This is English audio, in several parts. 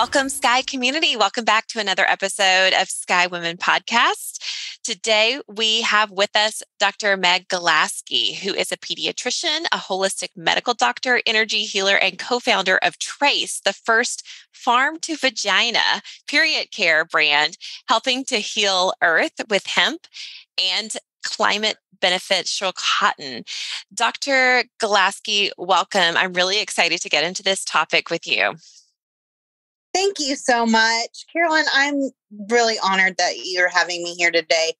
Welcome, Sky community. Welcome back to another episode of Sky Women Podcast. Today, we have with us Dr. Meg Galaske, who is a pediatrician, a holistic medical doctor, energy healer, and co founder of Trace, the first farm to vagina period care brand, helping to heal Earth with hemp and climate beneficial cotton. Dr. Galaske, welcome. I'm really excited to get into this topic with you. Thank you so much, Carolyn. I'm really honored that you're having me here today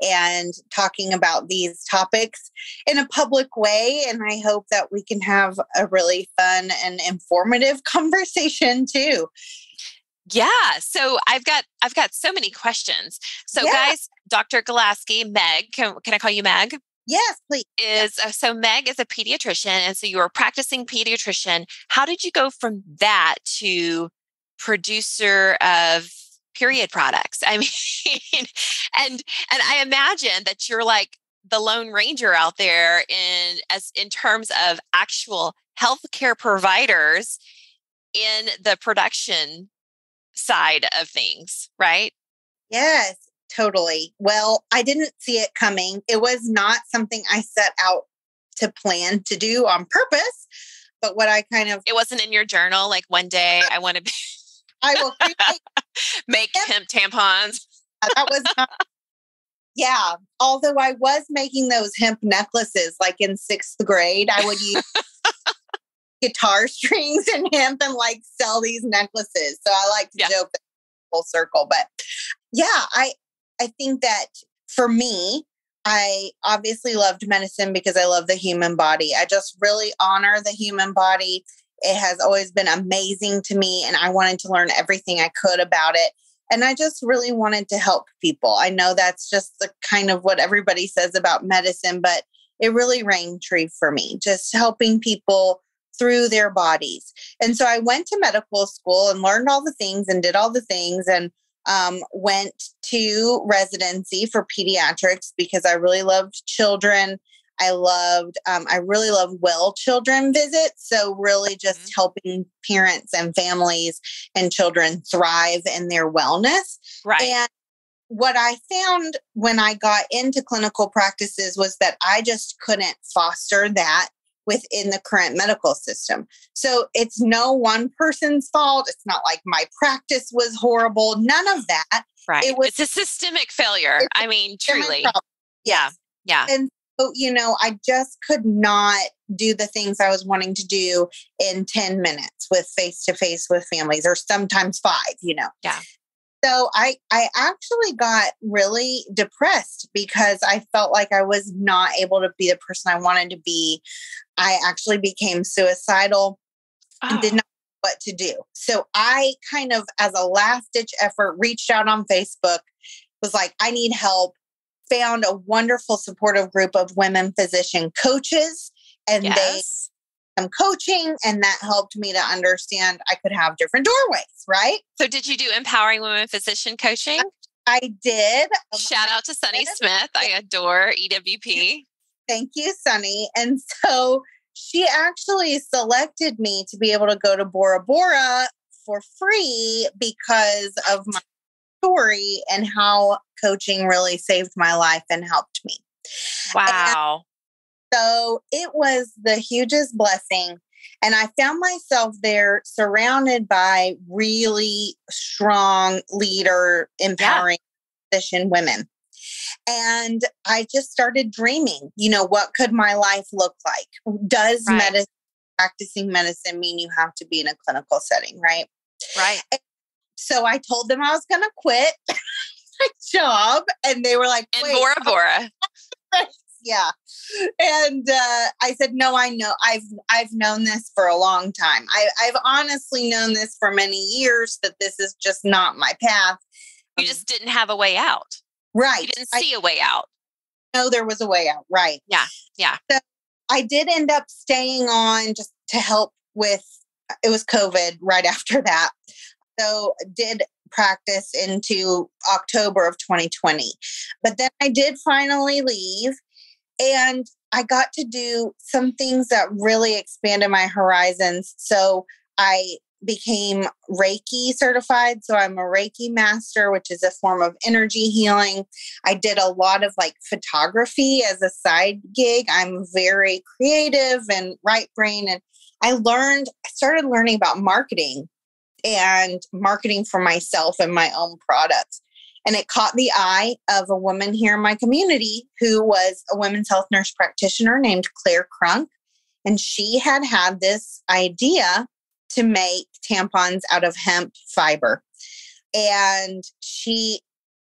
and talking about these topics in a public way. And I hope that we can have a really fun and informative conversation too. Yeah. So I've got I've got so many questions. So yeah. guys, Dr. Galaske, Meg, can, can I call you Meg? Yes, please. Is uh, so Meg is a pediatrician, and so you were practicing pediatrician. How did you go from that to producer of period products. I mean, and and I imagine that you're like the lone ranger out there in as in terms of actual healthcare providers in the production side of things, right? Yes, totally. Well, I didn't see it coming. It was not something I set out to plan to do on purpose. But what I kind of It wasn't in your journal like one day I want to be I will make hemp tampons. that was not, yeah. Although I was making those hemp necklaces like in sixth grade, I would use guitar strings and hemp and like sell these necklaces. So I like to yeah. joke full circle. But yeah, I I think that for me, I obviously loved medicine because I love the human body. I just really honor the human body. It has always been amazing to me, and I wanted to learn everything I could about it. And I just really wanted to help people. I know that's just the kind of what everybody says about medicine, but it really rang true for me, just helping people through their bodies. And so I went to medical school and learned all the things and did all the things and um, went to residency for pediatrics because I really loved children I loved, um, I really love well children visits. So, really just mm-hmm. helping parents and families and children thrive in their wellness. Right. And what I found when I got into clinical practices was that I just couldn't foster that within the current medical system. So it's no one person's fault. It's not like my practice was horrible. None of that. Right. It was, it's a systemic failure. I mean, truly. Yeah. Yeah. And you know, I just could not do the things I was wanting to do in 10 minutes with face to face with families or sometimes five, you know. Yeah. So I I actually got really depressed because I felt like I was not able to be the person I wanted to be. I actually became suicidal oh. and did oh. not know what to do. So I kind of as a last ditch effort reached out on Facebook was like I need help found a wonderful supportive group of women physician coaches and yes. they some coaching and that helped me to understand I could have different doorways, right? So did you do empowering women physician coaching? I did. Oh Shout out to Sunny Smith. I adore EWP. Thank you, Sunny. And so she actually selected me to be able to go to Bora Bora for free because of my story and how coaching really saved my life and helped me. Wow. And so it was the hugest blessing. And I found myself there surrounded by really strong leader, empowering yeah. position women. And I just started dreaming, you know, what could my life look like? Does right. medicine, practicing medicine mean you have to be in a clinical setting, right? Right. And so I told them I was going to quit my job. And they were like, and Bora Bora. yeah. And uh, I said, no, I know. I've I've known this for a long time. I, I've honestly known this for many years that this is just not my path. You just didn't have a way out. Right. You didn't see I, a way out. No, there was a way out. Right. Yeah. Yeah. So I did end up staying on just to help with it was COVID right after that. So did practice into October of 2020. But then I did finally leave and I got to do some things that really expanded my horizons. So I became Reiki certified. So I'm a Reiki master, which is a form of energy healing. I did a lot of like photography as a side gig. I'm very creative and right brain. And I learned, I started learning about marketing and marketing for myself and my own products. And it caught the eye of a woman here in my community who was a women's health nurse practitioner named Claire Crunk. And she had had this idea to make tampons out of hemp fiber. And she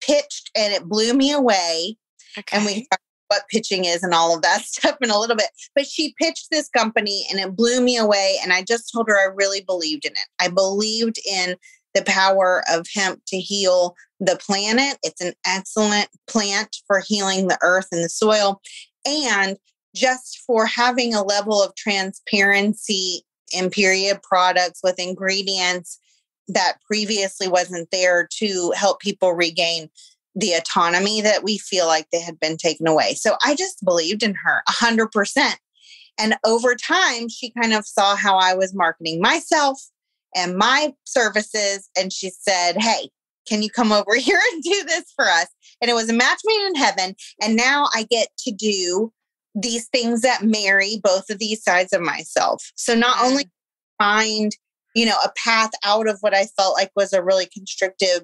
pitched and it blew me away. Okay. And we what pitching is and all of that stuff in a little bit. But she pitched this company and it blew me away. And I just told her I really believed in it. I believed in the power of hemp to heal the planet. It's an excellent plant for healing the earth and the soil. And just for having a level of transparency in period products with ingredients that previously wasn't there to help people regain the autonomy that we feel like they had been taken away. So I just believed in her 100%. And over time, she kind of saw how I was marketing myself and my services. And she said, Hey, can you come over here and do this for us? And it was a match made in heaven. And now I get to do these things that marry both of these sides of myself. So not mm-hmm. only find, you know, a path out of what I felt like was a really constrictive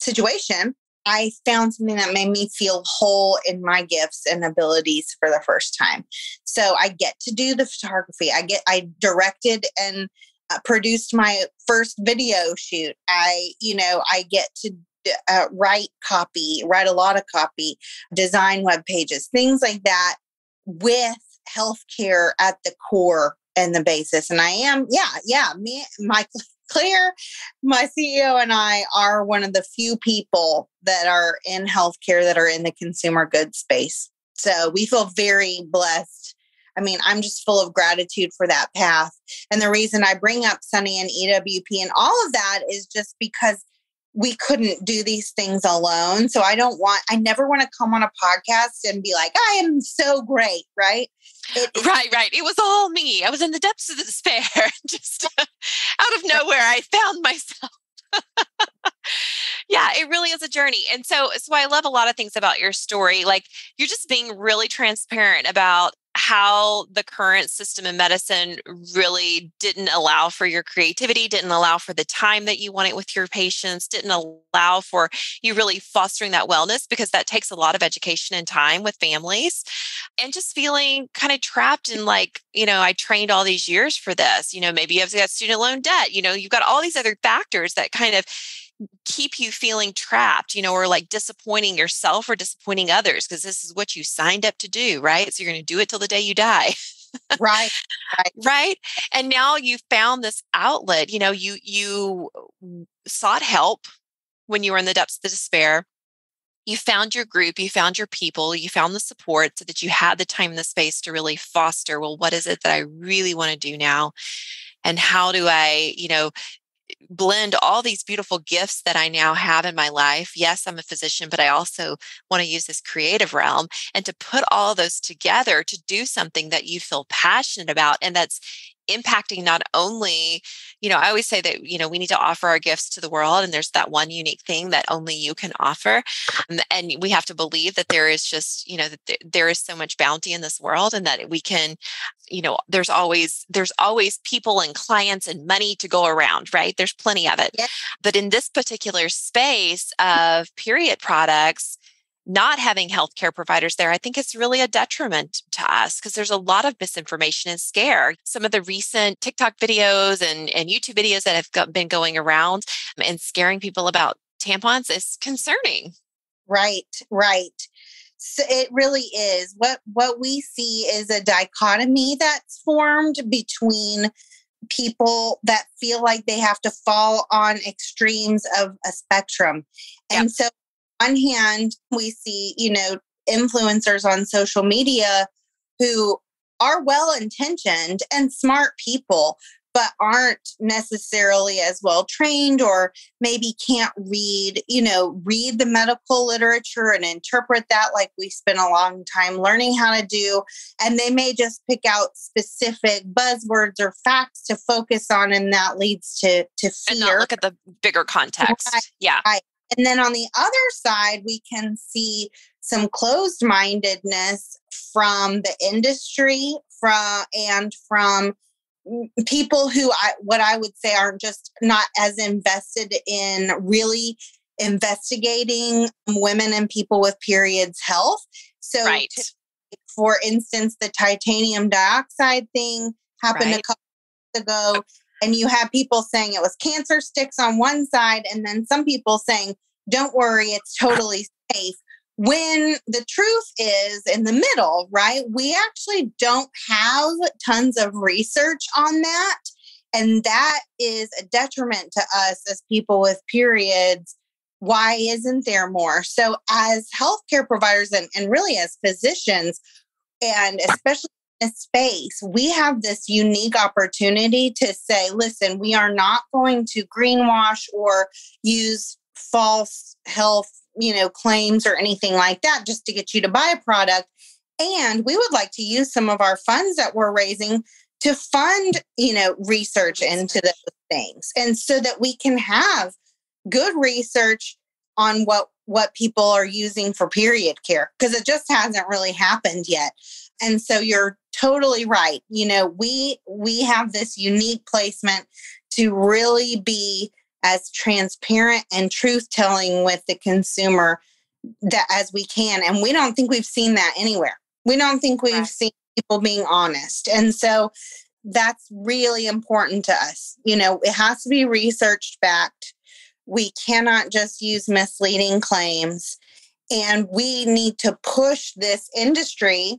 situation, I found something that made me feel whole in my gifts and abilities for the first time. So I get to do the photography. I get I directed and uh, produced my first video shoot. I, you know, I get to uh, write copy, write a lot of copy, design web pages, things like that with healthcare at the core and the basis. And I am, yeah, yeah, me, my Claire, my CEO, and I are one of the few people that are in healthcare that are in the consumer goods space. So we feel very blessed. I mean, I'm just full of gratitude for that path. And the reason I bring up Sunny and EWP and all of that is just because we couldn't do these things alone. So I don't want, I never want to come on a podcast and be like, I am so great, right? It, right, right. It was all me. I was in the depths of despair. Just out of nowhere, I found myself. yeah, it really is a journey. And so so I love a lot of things about your story. Like you're just being really transparent about how the current system in medicine really didn't allow for your creativity, didn't allow for the time that you wanted with your patients, didn't allow for you really fostering that wellness because that takes a lot of education and time with families. And just feeling kind of trapped in like, you know, I trained all these years for this. You know, maybe you have got student loan debt, you know, you've got all these other factors that kind of keep you feeling trapped, you know, or like disappointing yourself or disappointing others because this is what you signed up to do, right? So you're going to do it till the day you die. right, right right and now you found this outlet you know you you uh, sought help when you were in the depths of the despair you found your group you found your people you found the support so that you had the time and the space to really foster well what is it that i really want to do now and how do i you know blend all these beautiful gifts that I now have in my life. Yes, I'm a physician, but I also want to use this creative realm and to put all those together to do something that you feel passionate about and that's impacting not only you know i always say that you know we need to offer our gifts to the world and there's that one unique thing that only you can offer and, and we have to believe that there is just you know that there is so much bounty in this world and that we can you know there's always there's always people and clients and money to go around right there's plenty of it yeah. but in this particular space of period products not having healthcare providers there, I think is really a detriment to us because there's a lot of misinformation and scare. Some of the recent TikTok videos and, and YouTube videos that have been going around um, and scaring people about tampons is concerning. Right, right. So it really is. What what we see is a dichotomy that's formed between people that feel like they have to fall on extremes of a spectrum. And yep. so one hand, we see, you know, influencers on social media who are well intentioned and smart people, but aren't necessarily as well trained or maybe can't read, you know, read the medical literature and interpret that like we spent a long time learning how to do. And they may just pick out specific buzzwords or facts to focus on, and that leads to, to fear. And not look at the bigger context. Right. Yeah. Right. And then on the other side, we can see some closed mindedness from the industry from and from people who I what I would say aren't just not as invested in really investigating women and people with periods health. So right. to, for instance, the titanium dioxide thing happened right. a couple ago and you have people saying it was cancer sticks on one side and then some people saying don't worry it's totally safe when the truth is in the middle, right? We actually don't have tons of research on that. And that is a detriment to us as people with periods. Why isn't there more? So, as healthcare providers and, and really as physicians, and especially space, we have this unique opportunity to say, listen, we are not going to greenwash or use false health you know, claims or anything like that just to get you to buy a product. And we would like to use some of our funds that we're raising to fund, you know, research into those things. And so that we can have good research on what what people are using for period care because it just hasn't really happened yet. And so you're totally right. You know, we we have this unique placement to really be as transparent and truth telling with the consumer that as we can and we don't think we've seen that anywhere we don't think we've right. seen people being honest and so that's really important to us you know it has to be researched backed we cannot just use misleading claims and we need to push this industry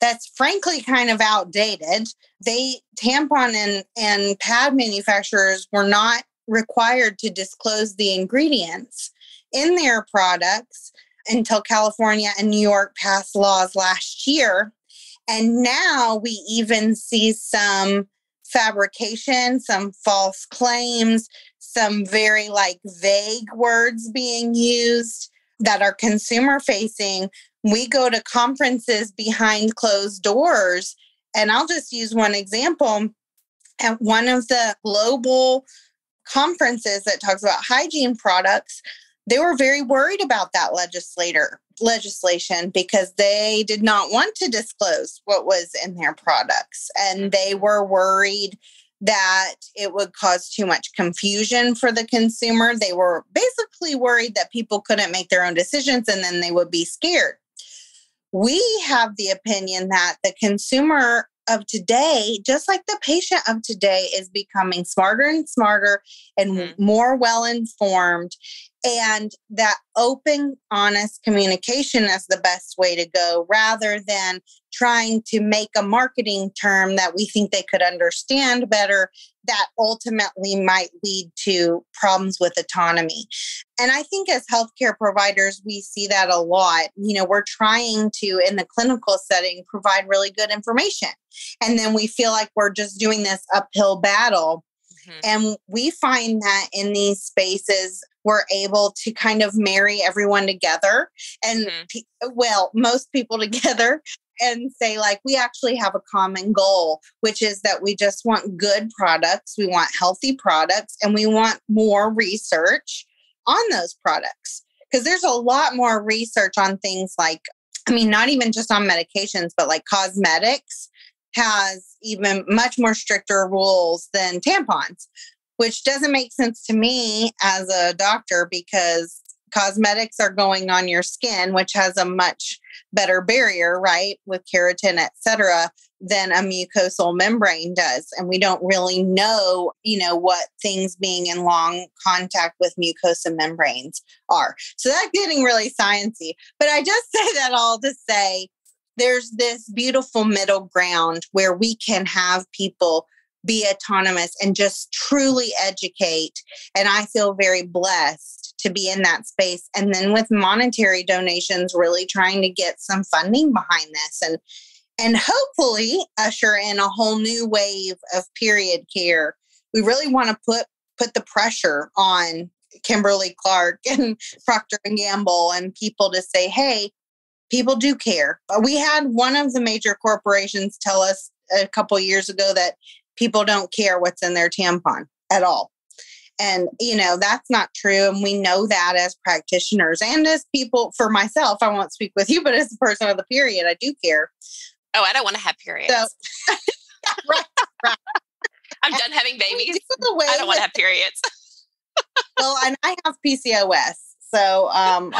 that's frankly kind of outdated they tampon and and pad manufacturers were not required to disclose the ingredients in their products until California and New York passed laws last year. And now we even see some fabrication, some false claims, some very like vague words being used that are consumer facing. We go to conferences behind closed doors. And I'll just use one example. At one of the global conferences that talks about hygiene products, they were very worried about that legislator legislation because they did not want to disclose what was in their products and they mm-hmm. were worried that it would cause too much confusion for the consumer. They were basically worried that people couldn't make their own decisions and then they would be scared. We have the opinion that the consumer of today, just like the patient of today, is becoming smarter and smarter and mm-hmm. more well informed. And that open, honest communication is the best way to go rather than trying to make a marketing term that we think they could understand better that ultimately might lead to problems with autonomy. And I think as healthcare providers, we see that a lot. You know, we're trying to, in the clinical setting, provide really good information. And then we feel like we're just doing this uphill battle. Mm-hmm. And we find that in these spaces, we're able to kind of marry everyone together and, mm-hmm. well, most people together and say like we actually have a common goal which is that we just want good products we want healthy products and we want more research on those products because there's a lot more research on things like i mean not even just on medications but like cosmetics has even much more stricter rules than tampons which doesn't make sense to me as a doctor because cosmetics are going on your skin which has a much better barrier, right, with keratin, et cetera, than a mucosal membrane does. And we don't really know, you know, what things being in long contact with mucosa membranes are. So that's getting really sciencey. But I just say that all to say there's this beautiful middle ground where we can have people be autonomous and just truly educate. And I feel very blessed to be in that space. And then with monetary donations, really trying to get some funding behind this and and hopefully usher in a whole new wave of period care. We really want to put put the pressure on Kimberly Clark and Procter and Gamble and people to say, hey, people do care. We had one of the major corporations tell us a couple years ago that people don't care what's in their tampon at all. And, you know, that's not true. And we know that as practitioners and as people, for myself, I won't speak with you, but as a person of the period, I do care. Oh, I don't want to have periods. So, right, right. I'm done having babies. I don't want to have periods. well, and I have PCOS. So um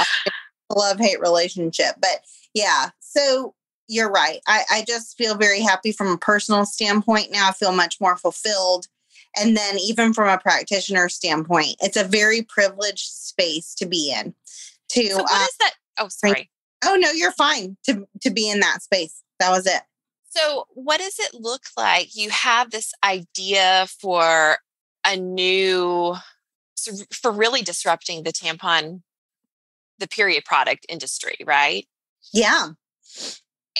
love hate relationship. But yeah, so you're right. I, I just feel very happy from a personal standpoint now. I feel much more fulfilled. And then even from a practitioner standpoint, it's a very privileged space to be in. To so what uh, is that? Oh, sorry. Oh no, you're fine to to be in that space. That was it. So, what does it look like? You have this idea for a new, for really disrupting the tampon, the period product industry, right? Yeah.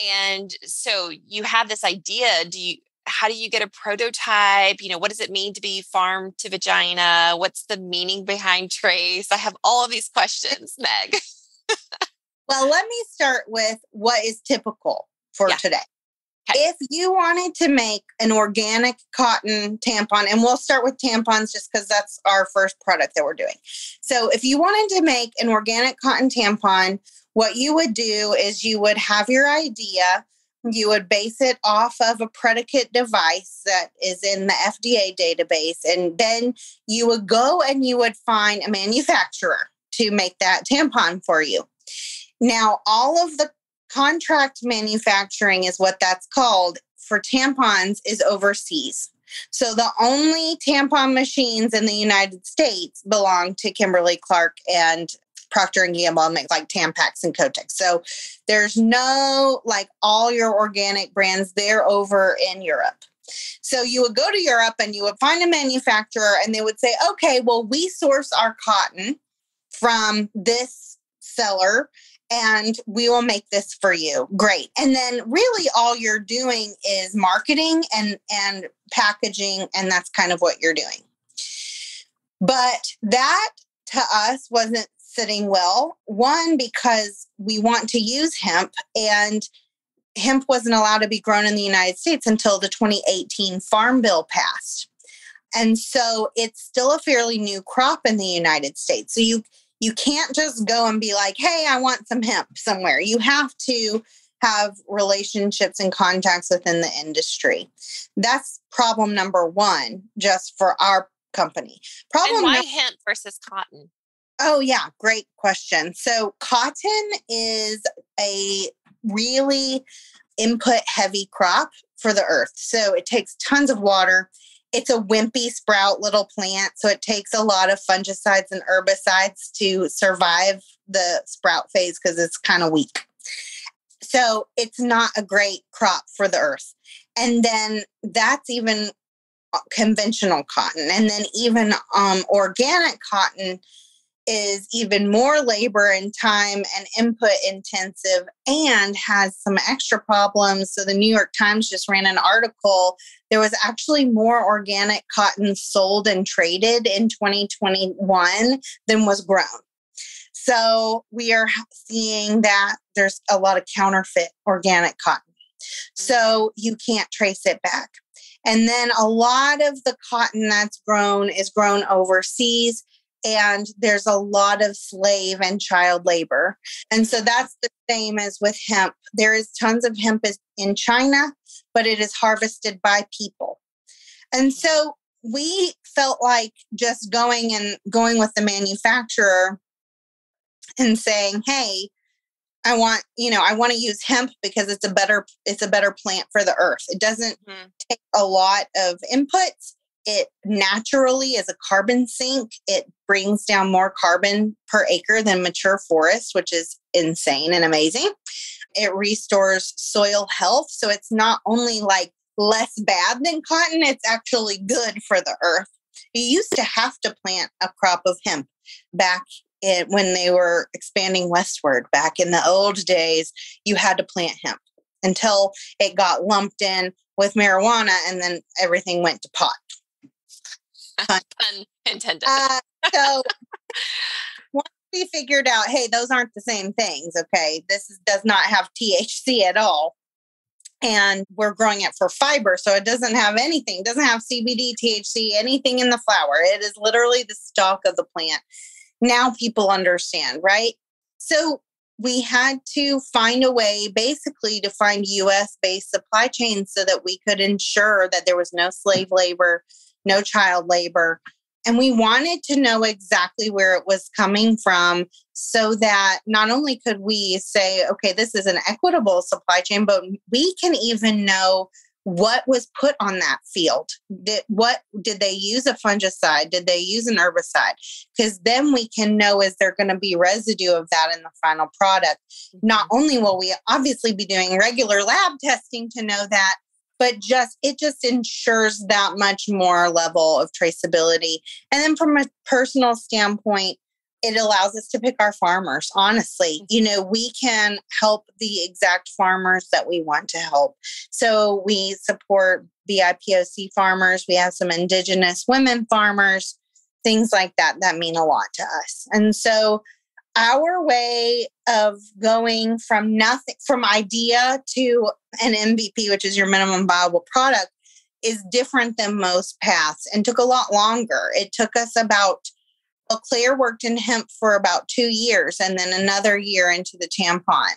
And so you have this idea. Do you, how do you get a prototype? You know, what does it mean to be farm to vagina? What's the meaning behind trace? I have all of these questions, Meg. well, let me start with what is typical for yeah. today. Okay. If you wanted to make an organic cotton tampon, and we'll start with tampons just because that's our first product that we're doing. So, if you wanted to make an organic cotton tampon, what you would do is you would have your idea, you would base it off of a predicate device that is in the FDA database, and then you would go and you would find a manufacturer to make that tampon for you. Now, all of the Contract manufacturing is what that's called for tampons is overseas. So the only tampon machines in the United States belong to Kimberly Clark and Procter and Gamble make like Tampax and Kotex. So there's no like all your organic brands they're over in Europe. So you would go to Europe and you would find a manufacturer and they would say, "Okay, well we source our cotton from this seller and we will make this for you. Great. And then really all you're doing is marketing and and packaging and that's kind of what you're doing. But that to us wasn't sitting well. One because we want to use hemp and hemp wasn't allowed to be grown in the United States until the 2018 Farm Bill passed. And so it's still a fairly new crop in the United States. So you you can't just go and be like, hey, I want some hemp somewhere. You have to have relationships and contacts within the industry. That's problem number one, just for our company. Problem and why no- hemp versus cotton? Oh, yeah, great question. So, cotton is a really input heavy crop for the earth. So, it takes tons of water it's a wimpy sprout little plant, so it takes a lot of fungicides and herbicides to survive the sprout phase because it's kind of weak. So it's not a great crop for the earth. And then that's even uh, conventional cotton. And then even um, organic cotton is even more labor and time and input intensive and has some extra problems. So the New York Times just ran an article. There was actually more organic cotton sold and traded in 2021 than was grown. So we are seeing that there's a lot of counterfeit organic cotton. So mm-hmm. you can't trace it back. And then a lot of the cotton that's grown is grown overseas and there's a lot of slave and child labor. And so that's the same as with hemp. There is tons of hemp in China, but it is harvested by people. And so we felt like just going and going with the manufacturer and saying, "Hey, I want, you know, I want to use hemp because it's a better it's a better plant for the earth. It doesn't mm-hmm. take a lot of inputs it naturally is a carbon sink. It brings down more carbon per acre than mature forest, which is insane and amazing. It restores soil health. So it's not only like less bad than cotton, it's actually good for the earth. You used to have to plant a crop of hemp back in, when they were expanding westward. Back in the old days, you had to plant hemp until it got lumped in with marijuana and then everything went to pot. Pun intended. Uh, so once we figured out, hey, those aren't the same things. Okay, this is, does not have THC at all, and we're growing it for fiber, so it doesn't have anything. It doesn't have CBD, THC, anything in the flower. It is literally the stalk of the plant. Now people understand, right? So we had to find a way basically to find US based supply chains so that we could ensure that there was no slave labor, no child labor. And we wanted to know exactly where it was coming from so that not only could we say, okay, this is an equitable supply chain, but we can even know what was put on that field did what did they use a fungicide did they use an herbicide because then we can know is there going to be residue of that in the final product not mm-hmm. only will we obviously be doing regular lab testing to know that but just it just ensures that much more level of traceability. And then from a personal standpoint it allows us to pick our farmers honestly. Mm-hmm. You know we can help the exact farmers that we want to help. So we support bipoc farmers. We have some indigenous women farmers things like that that mean a lot to us. And so our way of going from nothing from idea to an mvp which is your minimum viable product is different than most paths and took a lot longer it took us about well, Claire worked in hemp for about two years and then another year into the tampon.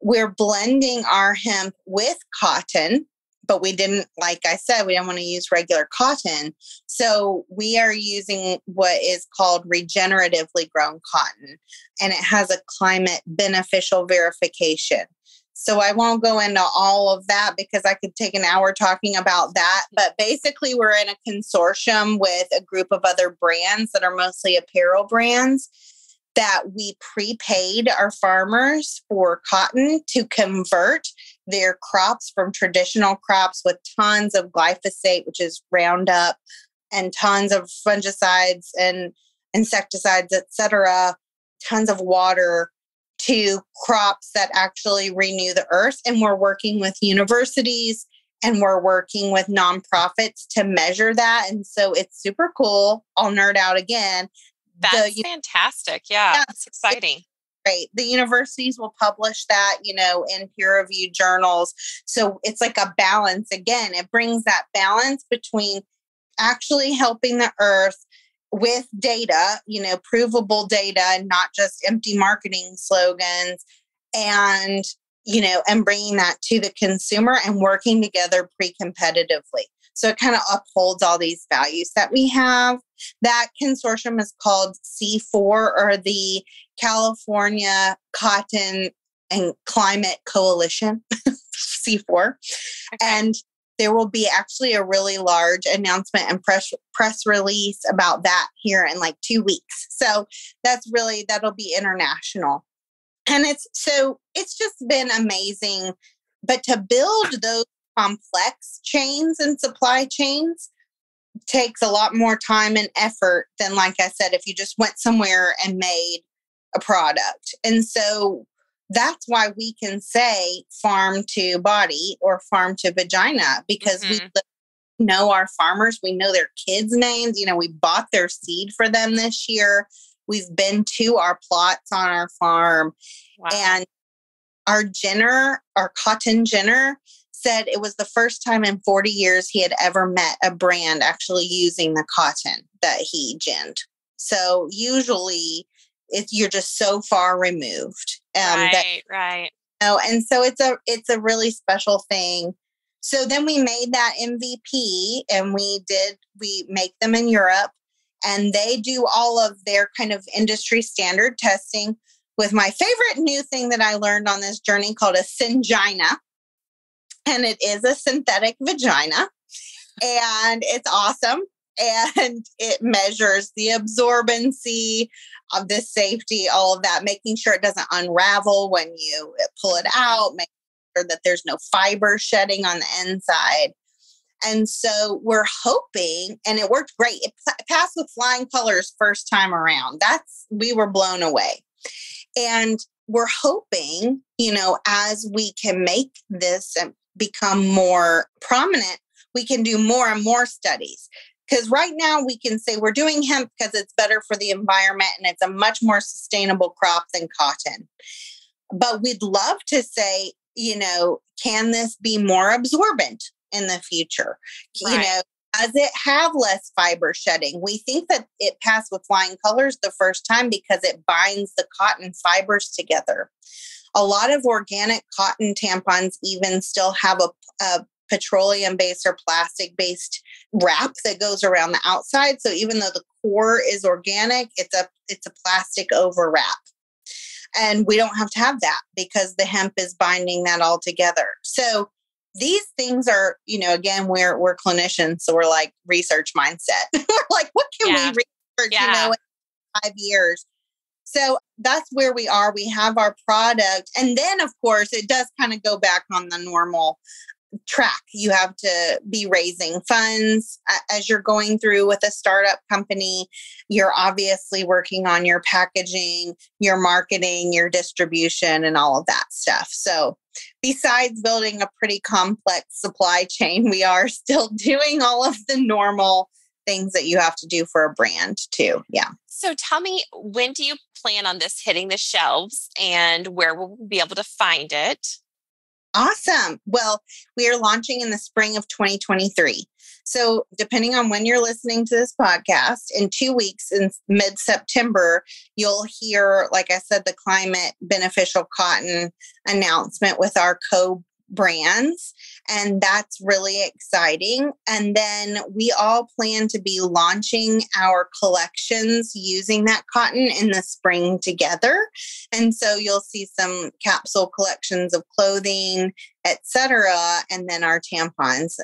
We're blending our hemp with cotton, but we didn't, like I said, we don't want to use regular cotton. So we are using what is called regeneratively grown cotton, and it has a climate beneficial verification. So I won't go into all of that because I could take an hour talking about that. But basically, we're in a consortium with a group of other brands that are mostly apparel brands that we prepaid our farmers for cotton to convert their crops from traditional crops with tons of glyphosate, which is Roundup, and tons of fungicides and insecticides, etc., tons of water to crops that actually renew the earth. And we're working with universities and we're working with nonprofits to measure that. And so it's super cool. I'll nerd out again. That's the, fantastic. Yeah, yeah, it's exciting. Right. The universities will publish that, you know, in peer reviewed journals. So it's like a balance again. It brings that balance between actually helping the earth with data, you know, provable data and not just empty marketing slogans and, you know, and bringing that to the consumer and working together pre competitively. So it kind of upholds all these values that we have. That consortium is called C4 or the California Cotton and Climate Coalition, C4. Okay. And there will be actually a really large announcement and press press release about that here in like two weeks. So that's really that'll be international. And it's so it's just been amazing. But to build those complex chains and supply chains takes a lot more time and effort than, like I said, if you just went somewhere and made a product. And so that's why we can say farm to body or farm to vagina because mm-hmm. we know our farmers, we know their kids' names. You know, we bought their seed for them this year. We've been to our plots on our farm. Wow. And our ginner, our cotton ginner, said it was the first time in 40 years he had ever met a brand actually using the cotton that he ginned. So usually it's you're just so far removed. Um, right, that, right. Know, and so it's a it's a really special thing. So then we made that MVP, and we did we make them in Europe, and they do all of their kind of industry standard testing. With my favorite new thing that I learned on this journey called a syngina, and it is a synthetic vagina, and it's awesome and it measures the absorbency of the safety, all of that, making sure it doesn't unravel when you uh, pull it out, making sure that there's no fiber shedding on the inside. And so we're hoping, and it worked great. It passed with flying colors first time around. That's, we were blown away. And we're hoping, you know, as we can make this and become more prominent, we can do more and more studies. Because right now we can say we're doing hemp because it's better for the environment and it's a much more sustainable crop than cotton. But we'd love to say, you know, can this be more absorbent in the future? Right. You know, does it have less fiber shedding? We think that it passed with flying colors the first time because it binds the cotton fibers together. A lot of organic cotton tampons even still have a, a petroleum based or plastic based wrap that goes around the outside. So even though the core is organic, it's a it's a plastic over wrap. And we don't have to have that because the hemp is binding that all together. So these things are, you know, again, we're we're clinicians, so we're like research mindset. we're like, what can yeah. we research, yeah. you know, in five years? So that's where we are. We have our product. And then, of course, it does kind of go back on the normal track. You have to be raising funds as you're going through with a startup company. You're obviously working on your packaging, your marketing, your distribution, and all of that stuff. So, besides building a pretty complex supply chain, we are still doing all of the normal things that you have to do for a brand, too. Yeah. So, tell me, when do you plan on this hitting the shelves and where will we be able to find it? Awesome. Well, we are launching in the spring of 2023. So, depending on when you're listening to this podcast, in two weeks in mid September, you'll hear, like I said, the climate beneficial cotton announcement with our co brands. And that's really exciting. And then we all plan to be launching our collections using that cotton in the spring together. And so you'll see some capsule collections of clothing, etc., and then our tampons.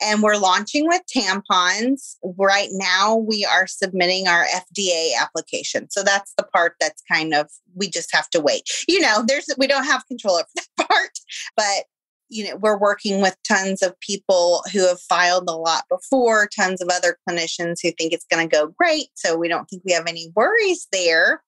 And we're launching with tampons. Right now, we are submitting our FDA application. So that's the part that's kind of we just have to wait. You know, there's we don't have control over that part, but you know, we're working with tons of people who have filed a lot before, tons of other clinicians who think it's going to go great. So we don't think we have any worries there.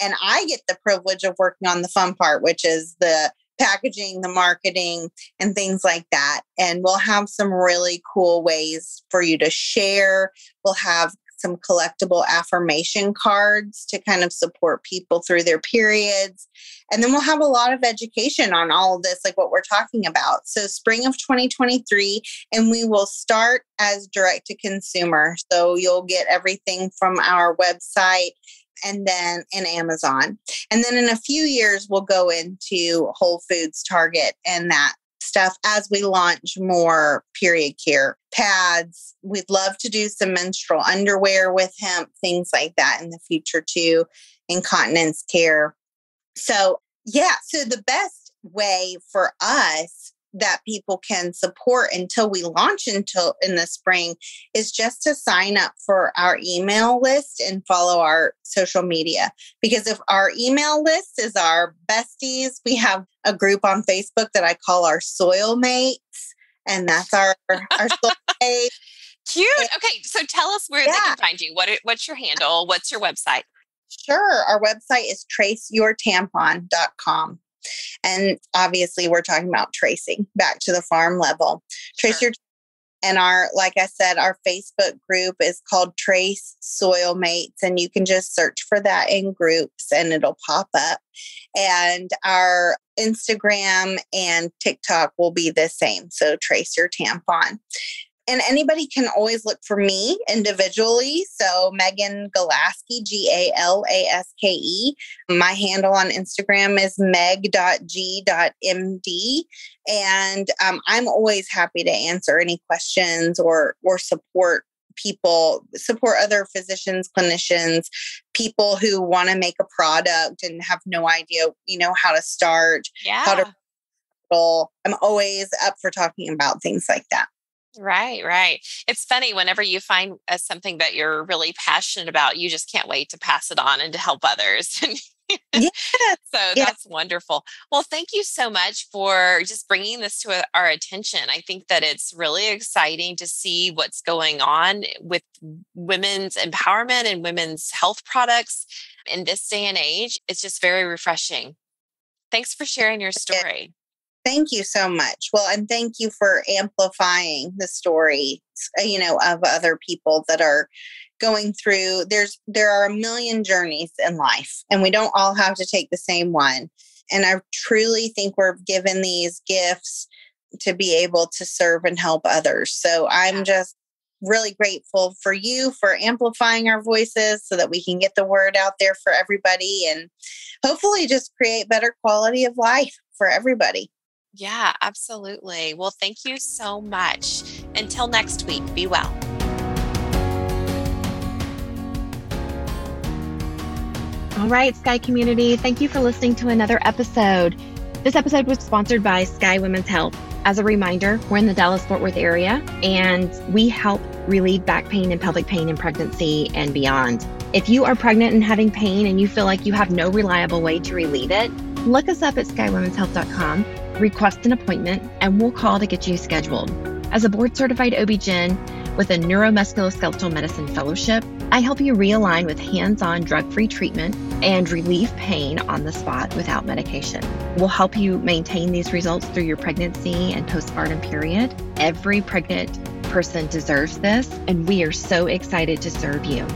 And I get the privilege of working on the fun part, which is the packaging, the marketing, and things like that. And we'll have some really cool ways for you to share. We'll have some collectible affirmation cards to kind of support people through their periods. And then we'll have a lot of education on all of this, like what we're talking about. So, spring of 2023, and we will start as direct to consumer. So, you'll get everything from our website and then in Amazon. And then in a few years, we'll go into Whole Foods, Target, and that stuff as we launch more period care pads. We'd love to do some menstrual underwear with hemp, things like that in the future too, incontinence care. So, yeah, so the best way for us that people can support until we launch until in the spring is just to sign up for our email list and follow our social media. Because if our email list is our besties we have a group on facebook that i call our soil mates and that's our our soil cute. Okay so tell us where yeah. they can find you. What what's your handle? What's your website? Sure our website is traceyourtampon.com and obviously, we're talking about tracing back to the farm level. Trace sure. your and our like i said our facebook group is called trace soil mates and you can just search for that in groups and it'll pop up and our instagram and tiktok will be the same so trace your tampon and anybody can always look for me individually. So Megan Galaske, G A L A S K E. My handle on Instagram is meg.g.md. And um, I'm always happy to answer any questions or or support people support other physicians clinicians people who want to make a product and have no idea you know how to start yeah. how to i'm always up for talking about things like that Right, right. It's funny whenever you find uh, something that you're really passionate about, you just can't wait to pass it on and to help others. Yeah. so Yeah. that's wonderful. Well, thank you so much for just bringing this to our attention. I think that it's really exciting to see what's going on with women's empowerment and women's health products in this day and age. It's just very refreshing. Thanks for sharing your story. Thank you so much. Well, and thank you for amplifying the story, uh, you know, of other people that are going through there's there are a million journeys in life and we don't all have to take the same one. And I truly think we're given these gifts to be able to serve and help others. So I'm just really grateful for you for amplifying our voices so that we can get the word out there for everybody and hopefully just create better quality of life for everybody. Yeah, absolutely. Well, thank you so much. Until next week, be well. All right, Sky community, thank you for listening to another episode. This episode was sponsored by Sky Women's Health. As a reminder, we're in the Dallas Fort Worth area and we help relieve back pain and pelvic pain in pregnancy and beyond. If you are pregnant and having pain and you feel like you have no reliable way to relieve it, look us up at skywomenshealth.com, request an appointment, and we'll call to get you scheduled. As a board certified OB-GYN with a neuromusculoskeletal medicine fellowship, I help you realign with hands on drug free treatment and relieve pain on the spot without medication. We'll help you maintain these results through your pregnancy and postpartum period. Every pregnant person deserves this, and we are so excited to serve you.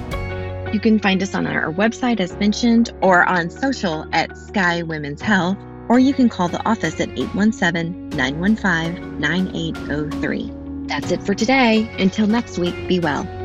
You can find us on our website, as mentioned, or on social at Sky Women's Health, or you can call the office at 817 915 9803. That's it for today. Until next week, be well.